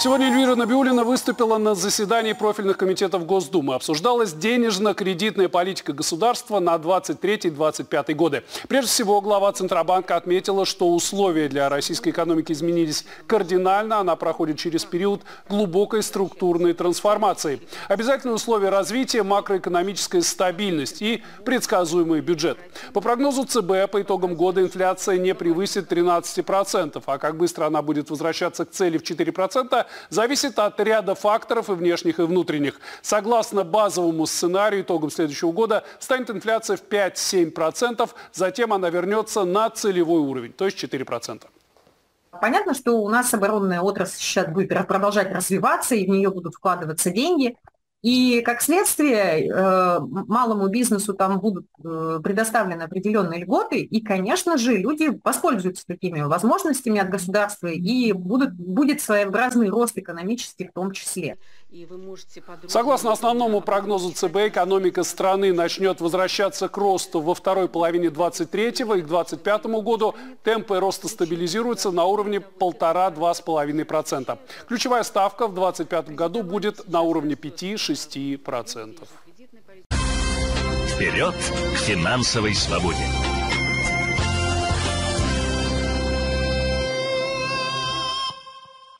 Сегодня Эльвира Набиулина выступила на заседании профильных комитетов Госдумы. Обсуждалась денежно-кредитная политика государства на 23-25 годы. Прежде всего, глава Центробанка отметила, что условия для российской экономики изменились кардинально. Она проходит через период глубокой структурной трансформации. Обязательные условия развития – макроэкономическая стабильность и предсказуемый бюджет. По прогнозу ЦБ, по итогам года инфляция не превысит 13%. А как быстро она будет возвращаться к цели в 4%, зависит от ряда факторов и внешних, и внутренних. Согласно базовому сценарию, итогом следующего года станет инфляция в 5-7%, затем она вернется на целевой уровень, то есть 4%. Понятно, что у нас оборонная отрасль сейчас будет продолжать развиваться, и в нее будут вкладываться деньги. И как следствие э, малому бизнесу там будут э, предоставлены определенные льготы, и, конечно же, люди воспользуются такими возможностями от государства, и будут, будет своеобразный рост экономический в том числе. Согласно основному прогнозу ЦБ, экономика страны начнет возвращаться к росту во второй половине 23 и к 2025 году. Темпы роста стабилизируются на уровне 1,5-2,5%. Ключевая ставка в 2025 году будет на уровне 5-6%. Вперед к финансовой свободе!